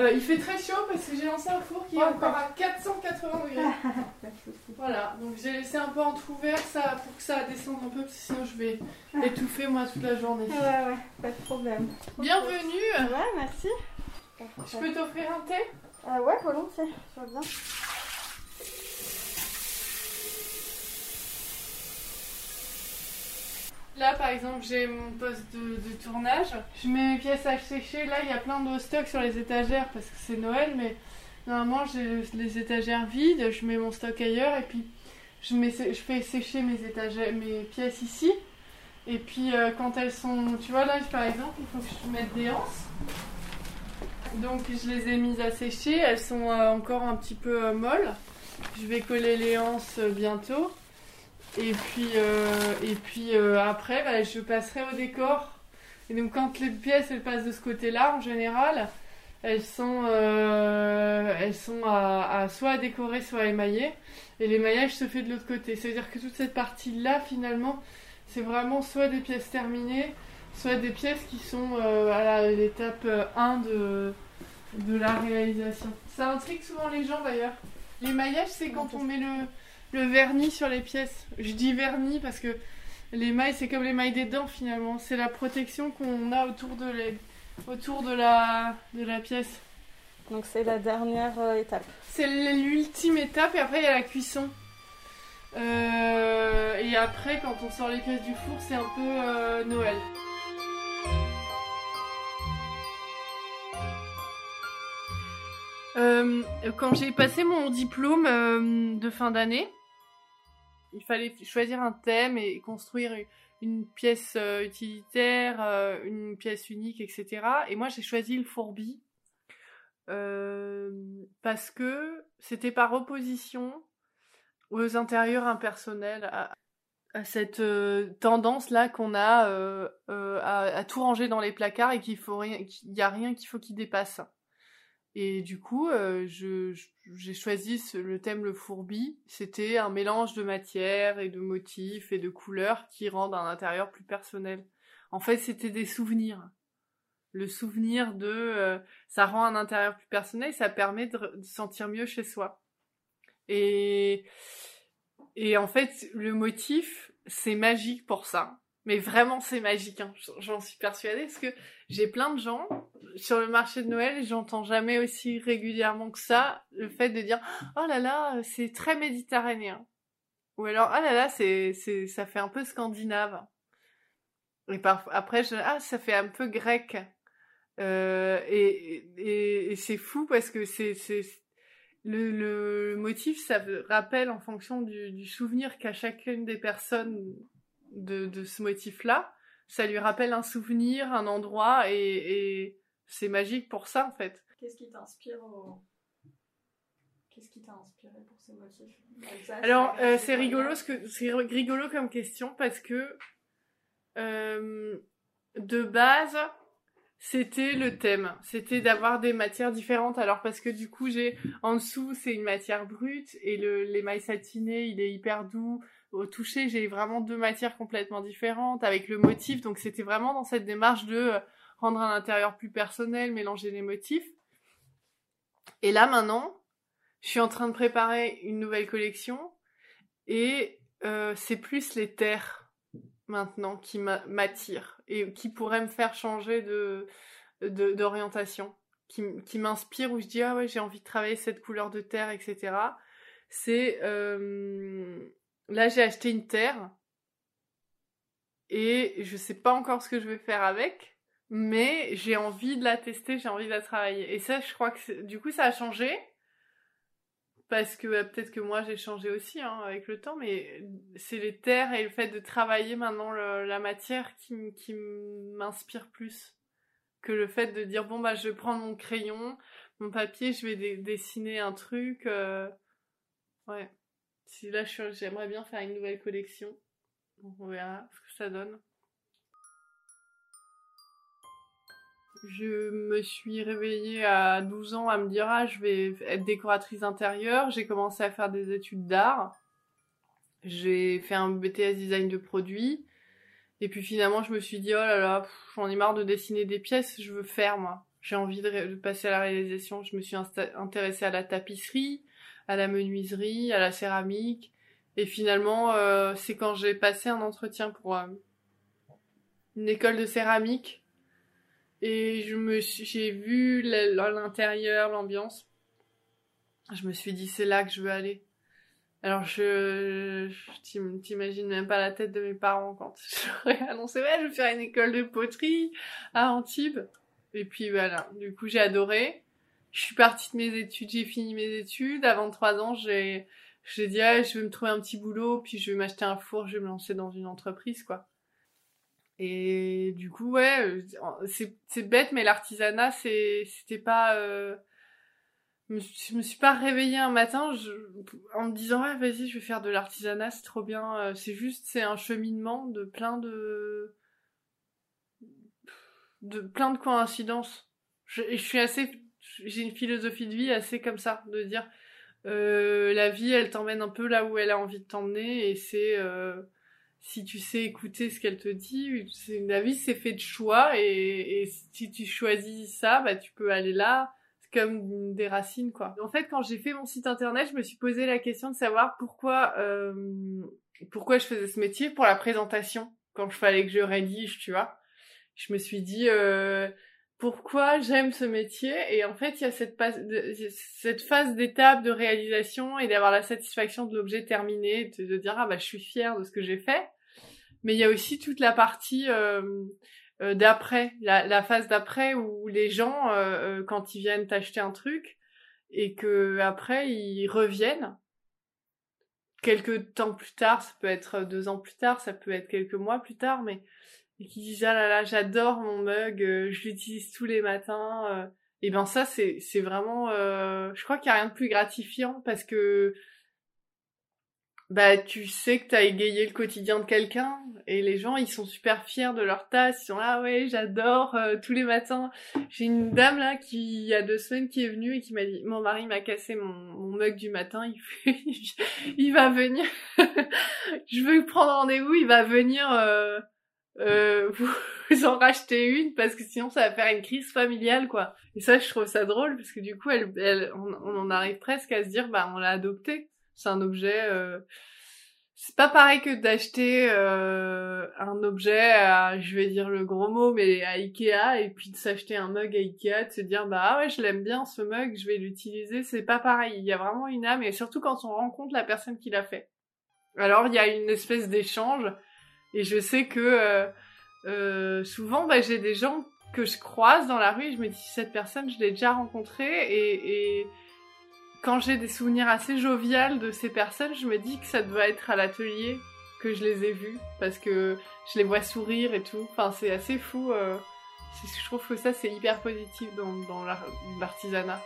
Euh, il fait très chaud parce que j'ai lancé un four qui est encore à 480 degrés. voilà, donc j'ai laissé un peu entrouvert ça pour que ça descende un peu parce que sinon je vais étouffer moi toute la journée. Ouais, ouais, pas de problème. Bienvenue Ouais, merci. Je peux t'offrir un thé? Euh, Ouais, volontiers, je veux bien. Là, par exemple, j'ai mon poste de, tournage. Je mets mes pièces à sécher. Là, il y a plein de stock sur les étagères parce que c'est Noël, mais normalement, j'ai les étagères vides. Je mets mon stock ailleurs et puis je, fais sécher mes pièces ici. Et puis, euh, quand elles sont. Tu vois, là, par exemple, il faut que je mette des anses. Donc, je les ai mises à sécher. Elles sont euh, encore un petit peu euh, molles. Je vais coller les anses bientôt. Et puis, euh, et puis euh, après, bah, je passerai au décor. Et donc quand les pièces elles passent de ce côté-là, en général, elles sont, euh, elles sont à, soit à décorer, soit à émailler. Et l'émaillage se fait de l'autre côté. C'est-à-dire que toute cette partie-là, finalement, c'est vraiment soit des pièces terminées, soit des pièces qui sont à l'étape 1 de, de la réalisation. Ça intrigue souvent les gens d'ailleurs. L'émaillage, c'est quand on met le le vernis sur les pièces. Je dis vernis parce que les mailles, c'est comme les mailles des dents finalement. C'est la protection qu'on a autour de, les, autour de, la, de la pièce. Donc c'est la dernière euh, étape. C'est l'ultime étape et après il y a la cuisson. Euh, et après, quand on sort les pièces du four, c'est un peu euh, Noël. quand j'ai passé mon diplôme de fin d'année, il fallait choisir un thème et construire une pièce euh, utilitaire, euh, une pièce unique, etc. Et moi, j'ai choisi le fourbi euh, parce que c'était par opposition aux intérieurs impersonnels, à, cette tendance-là qu'on a à, tout ranger dans les placards et qu'il qu'il n'y a rien qu'il faut qui dépasse. Et du coup, euh, j'ai choisi le thème le fourbi. C'était un mélange de matière et de motifs et de couleurs qui rendent un intérieur plus personnel. En fait, c'était des souvenirs. Le souvenir de euh, ça rend un intérieur plus personnel, ça permet de, de sentir mieux chez soi. Et et en fait, le motif, c'est magique pour ça. Mais vraiment, c'est magique. Hein. J'en suis persuadée parce que j'ai plein de gens sur le marché de Noël, j'entends jamais aussi régulièrement que ça le fait de dire oh là là, c'est très méditerranéen. Ou alors oh là là, c'est c'est ça fait un peu scandinave. Et parfois après je ah ça fait un peu grec. Euh, et, et, et c'est fou parce que c'est le, le motif ça rappelle en fonction du, du souvenir qu'a chacune des personnes de, de ce motif-là, ça lui rappelle un souvenir, un endroit, et, c'est magique pour ça en fait. Qu'est-ce qui t'inspire Qu'est-ce qui t'a inspiré pour ces motifs? Alors euh, c'est rigolo, que c'est rigolo comme question parce que euh, de base c'était le thème, c'était d'avoir des matières différentes. Alors parce que du coup j'ai en dessous c'est une matière brute et le l'émail satiné il est hyper doux au toucher, j'ai vraiment deux matières complètement différentes avec le motif. Donc c'était vraiment dans cette démarche de euh, rendre un intérieur plus personnel, mélanger les motifs. Et là maintenant, je suis en train de préparer une nouvelle collection et euh, c'est plus les terres maintenant qui m'attirent et qui pourraient me faire changer de d'orientation, qui, qui m'inspire où je dis ah ouais j'ai envie de travailler cette couleur de terre, etc. C'est euh, Là, j'ai acheté une terre et je sais pas encore ce que je vais faire avec, mais j'ai envie de la tester, j'ai envie de la travailler. Et ça, je crois que du coup, ça a changé parce que euh, peut-être que moi j'ai changé aussi hein, avec le temps, mais c'est les terres et le fait de travailler maintenant la matière qui, m'inspire plus que le fait de dire bon bah je vais prendre mon crayon, mon papier, je vais dessiner un truc. Euh, ouais. Si là, j'aimerais bien faire une nouvelle collection. On verra ce que ça donne. Je me suis réveillée à 12 ans à me dire ah je vais être décoratrice intérieure. J'ai commencé à faire des études d'art. J'ai fait un BTS design de produits. Et puis finalement je me suis dit oh là là j'en ai marre de dessiner des pièces, je veux faire moi. j'ai envie de, passer à la réalisation. Je me suis intéressée à la tapisserie, à la menuiserie, à la céramique. Et finalement, euh, c'est quand j'ai passé un entretien pour euh, une école de céramique et je me j'ai vu l'intérieur, l'ambiance. Je me suis dit c'est là que je veux aller. Alors je, je t'imagine même pas la tête de mes parents quand j'aurais annoncé ouais je vais faire une école de poterie à Antibes. Et puis voilà, du coup j'ai adoré. Je suis partie de mes études, j'ai fini mes études. Avant trois ans, j'ai j'ai dit ah, je vais me trouver un petit boulot, puis je vais m'acheter un four, je vais me lancer dans une entreprise quoi. Et du coup ouais, c'est bête mais l'artisanat c'était pas euh, je me suis pas réveillée un matin en me disant ouais vas-y je vais faire de l'artisanat c'est trop bien euh, c'est juste c'est un cheminement de plein de de plein de coïncidences. Je, je suis assez j'ai une philosophie de vie assez comme ça de dire euh, la vie elle t'emmène un peu là où elle a envie de t'emmener et c'est euh, si tu sais écouter ce qu'elle te dit la vie c'est fait de choix et, si tu choisis ça bah tu peux aller là comme des racines quoi. En fait, quand j'ai fait mon site internet, je me suis posé la question de savoir pourquoi euh, pourquoi je faisais ce métier pour la présentation quand il fallait que je rédige, tu vois. Je me suis dit euh, pourquoi j'aime ce métier et en fait, il y a cette phase d'étape de réalisation et d'avoir la satisfaction de l'objet terminé, de, dire ah bah je suis fière de ce que j'ai fait. Mais il y a aussi toute la partie euh, euh, d'après, la, phase d'après où les gens, euh, quand ils viennent t'acheter un truc et que après ils reviennent quelques temps plus tard, ça peut être deux ans plus tard, ça peut être quelques mois plus tard, mais et qui disent ah là là j'adore mon mug, je l'utilise tous les matins. et ben ça c'est c'est vraiment, je crois qu'il y a rien de plus gratifiant parce que bah tu sais que t'as égayé le quotidien de quelqu'un et les gens ils sont super fiers de leur tasse ils sont là ouais j'adore euh, tous les matins j'ai une dame là qui il y a deux semaines qui est venue et qui m'a dit mon mari m'a cassé mon, mug du matin il il va venir je veux prendre rendez-vous il va venir euh, vous en racheter une parce que sinon ça va faire une crise familiale quoi et ça je trouve ça drôle parce que du coup elle, elle on, on en arrive presque à se dire bah on l'a adopté c'est un objet. Euh... C'est pas pareil que d'acheter euh, un objet à, je vais dire le gros mot, mais à Ikea et puis de s'acheter un mug à Ikea, de se dire bah ah ouais je l'aime bien ce mug, je vais l'utiliser. C'est pas pareil. Il y a vraiment une âme et surtout quand on rencontre la personne qui l'a fait. Alors il y a une espèce d'échange et je sais que euh, euh, souvent bah, j'ai des gens que je croise dans la rue et je me dis cette personne je l'ai déjà rencontrée et, et quand j'ai des souvenirs assez joviales de ces personnes, je me dis que ça doit être à l'atelier que je les ai vus parce que je les vois sourire et tout. Enfin, c'est assez fou. Euh, je trouve que ça, c'est hyper positif dans, dans l'artisanat.